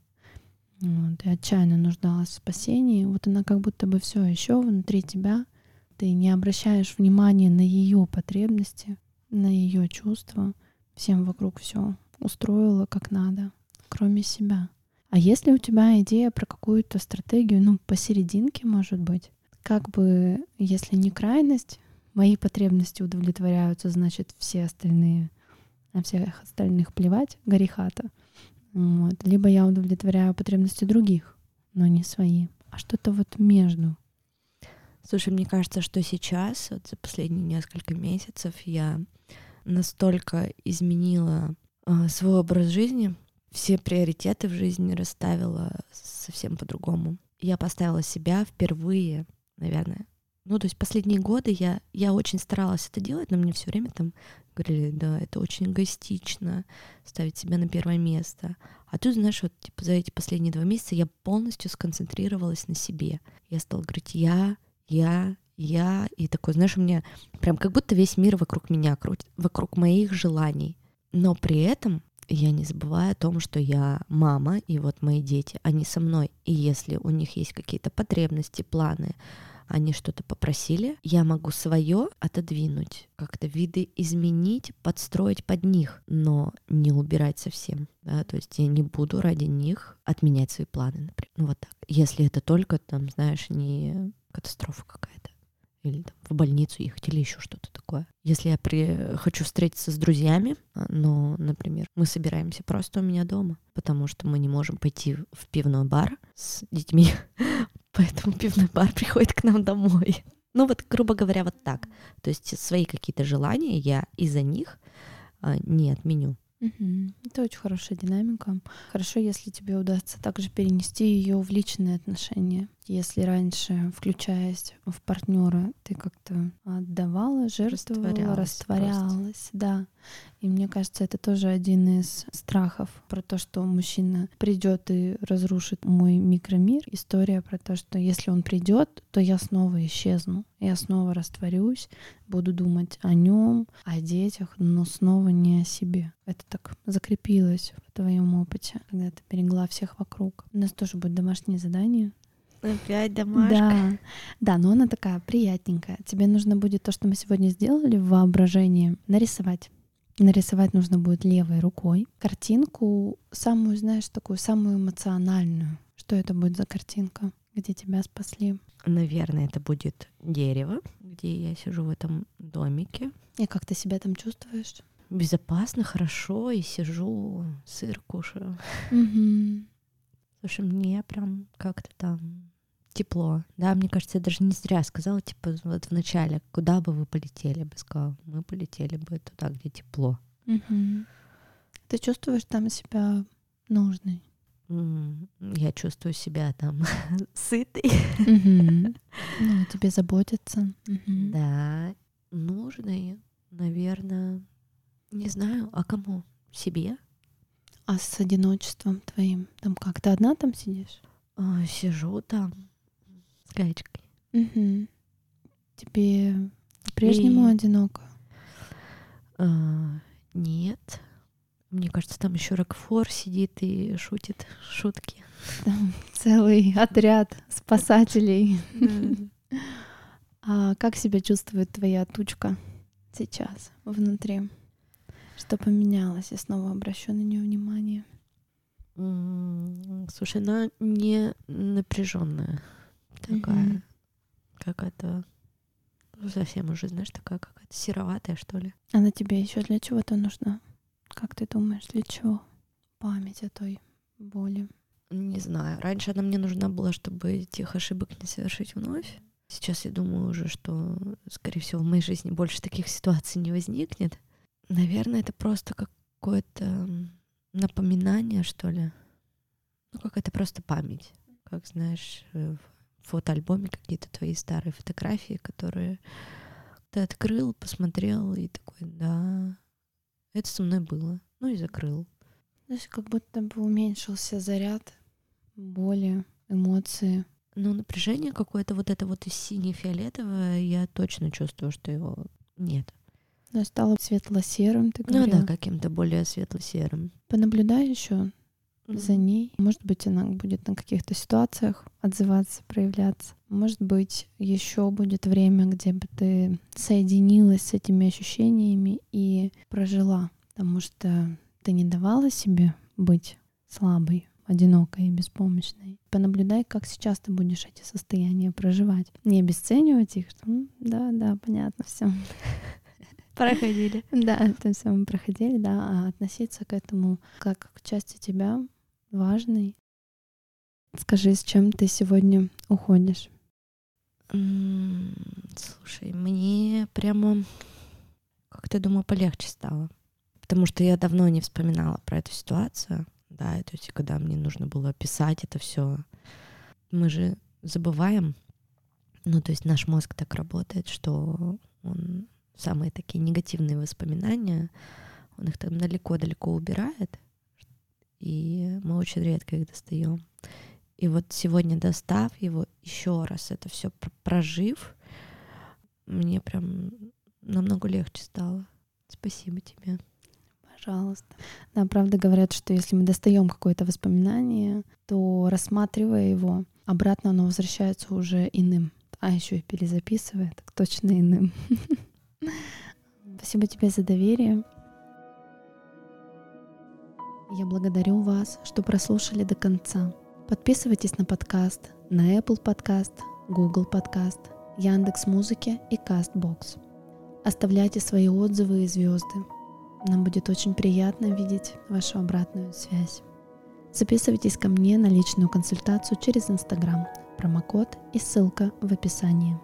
вот, и отчаянно нуждалась в спасении. Вот она как будто бы все еще внутри тебя. Ты не обращаешь внимания на ее потребности, на ее чувства. Всем вокруг все устроила как надо, кроме себя. А если у тебя идея про какую-то стратегию, ну, посерединке, может быть, как бы, если не крайность, мои потребности удовлетворяются, значит, все остальные, а всех остальных плевать, горихата. Вот. Либо я удовлетворяю потребности других, но не свои. А что-то вот между. Слушай, мне кажется, что сейчас, вот за последние несколько месяцев, я настолько изменила э, свой образ жизни, все приоритеты в жизни расставила совсем по-другому. Я поставила себя впервые, наверное. Ну, то есть последние годы я, я очень старалась это делать, но мне все время там говорили, да, это очень эгоистично ставить себя на первое место. А тут, знаешь, вот типа за эти последние два месяца я полностью сконцентрировалась на себе. Я стала говорить я, я, я, и такой, знаешь, у меня прям как будто весь мир вокруг меня крутит, вокруг моих желаний. Но при этом я не забываю о том, что я мама, и вот мои дети, они со мной. И если у них есть какие-то потребности, планы, они что-то попросили, я могу свое отодвинуть, как-то виды изменить, подстроить под них, но не убирать совсем. Да? То есть я не буду ради них отменять свои планы, например. Ну вот так. Если это только, там, знаешь, не катастрофа какая-то или там, в больницу ехать, или еще что-то такое. Если я при... хочу встретиться с друзьями, а, но, например, мы собираемся просто у меня дома, потому что мы не можем пойти в пивной бар с детьми, (laughs) поэтому пивной бар приходит к нам домой. Ну вот, грубо говоря, вот так. То есть свои какие-то желания я из-за них а, не отменю. Угу. Это очень хорошая динамика. Хорошо, если тебе удастся также перенести ее в личные отношения. Если раньше, включаясь в партнера, ты как-то отдавала, жертвовала, растворялась, растворялась, да. И мне кажется, это тоже один из страхов про то, что мужчина придет и разрушит мой микромир. История про то, что если он придет, то я снова исчезну, я снова растворюсь, буду думать о нем, о детях, но снова не о себе. Это так закрепилось в твоем опыте, когда ты берегла всех вокруг. У нас тоже будет домашнее задание Опять домашка. Да, да, но она такая приятненькая. Тебе нужно будет то, что мы сегодня сделали в воображении, нарисовать. Нарисовать нужно будет левой рукой картинку, самую, знаешь, такую самую эмоциональную. Что это будет за картинка, где тебя спасли? Наверное, это будет дерево, где я сижу в этом домике. И как ты себя там чувствуешь? Безопасно, хорошо, и сижу, сыр кушаю. Угу. Слушай, мне прям как-то там тепло. Да, мне кажется, я даже не зря сказала, типа, вот в начале, куда бы вы полетели, я бы сказала, мы полетели бы туда, где тепло. Угу. Ты чувствуешь там себя нужной? Я чувствую себя там (laughs) сытой. (laughs) Ну, тебе заботятся. Да, нужной, наверное, не знаю, а кому? Себе? А с одиночеством твоим? Там как? Ты одна там сидишь? А, сижу там гаечкой. Угу. Тебе по-прежнему И... одиноко? А, нет. Мне кажется, там еще Рокфор сидит и шутит шутки. Там целый отряд спасателей. А как себя чувствует твоя тучка сейчас внутри? Что поменялось? Я снова обращу на нее внимание. Слушай, она не напряженная такая, mm-hmm. какая-то ну, совсем уже, знаешь, такая какая-то сероватая, что ли. Она тебе еще для чего-то нужна? Как ты думаешь, для чего? Память о той боли. Не знаю. Раньше она мне нужна была, чтобы тех ошибок не совершить вновь. Сейчас я думаю уже, что, скорее всего, в моей жизни больше таких ситуаций не возникнет. Наверное, это просто какое-то напоминание, что ли. Ну, как это просто память. Как знаешь, в фотоальбоме какие-то твои старые фотографии, которые ты открыл, посмотрел и такой, да, это со мной было. Ну и закрыл. Знаешь, как будто бы уменьшился заряд боли, эмоции. Ну, напряжение какое-то вот это вот из сине-фиолетовое, я точно чувствую, что его нет. Но стало светло-серым, ты говорила. Ну да, каким-то более светло-серым. Понаблюдай еще за ней. Может быть, она будет на каких-то ситуациях отзываться, проявляться. Может быть, еще будет время, где бы ты соединилась с этими ощущениями и прожила, потому что ты не давала себе быть слабой, одинокой и беспомощной. Понаблюдай, как сейчас ты будешь эти состояния проживать. Не обесценивать их, что да, да, понятно, все. (laughs) Проходили. Да, это все мы проходили, да, а относиться к этому как к части тебя важной. Скажи, с чем ты сегодня уходишь? Слушай, мне прямо как-то, думаю, полегче стало. Потому что я давно не вспоминала про эту ситуацию да, то есть когда мне нужно было писать это все, мы же забываем, ну, то есть наш мозг так работает, что он самые такие негативные воспоминания, он их там далеко-далеко убирает, и мы очень редко их достаем. И вот сегодня, достав его еще раз, это все прожив, мне прям намного легче стало. Спасибо тебе. Пожалуйста. Да, правда говорят, что если мы достаем какое-то воспоминание, то рассматривая его, обратно оно возвращается уже иным. А еще и перезаписывая, так точно иным. (laughs) Спасибо тебе за доверие. Я благодарю вас, что прослушали до конца. Подписывайтесь на подкаст на Apple Podcast, Google Podcast, Яндекс Музыки и Castbox. Оставляйте свои отзывы и звезды. Нам будет очень приятно видеть вашу обратную связь. Записывайтесь ко мне на личную консультацию через Инстаграм. Промокод и ссылка в описании.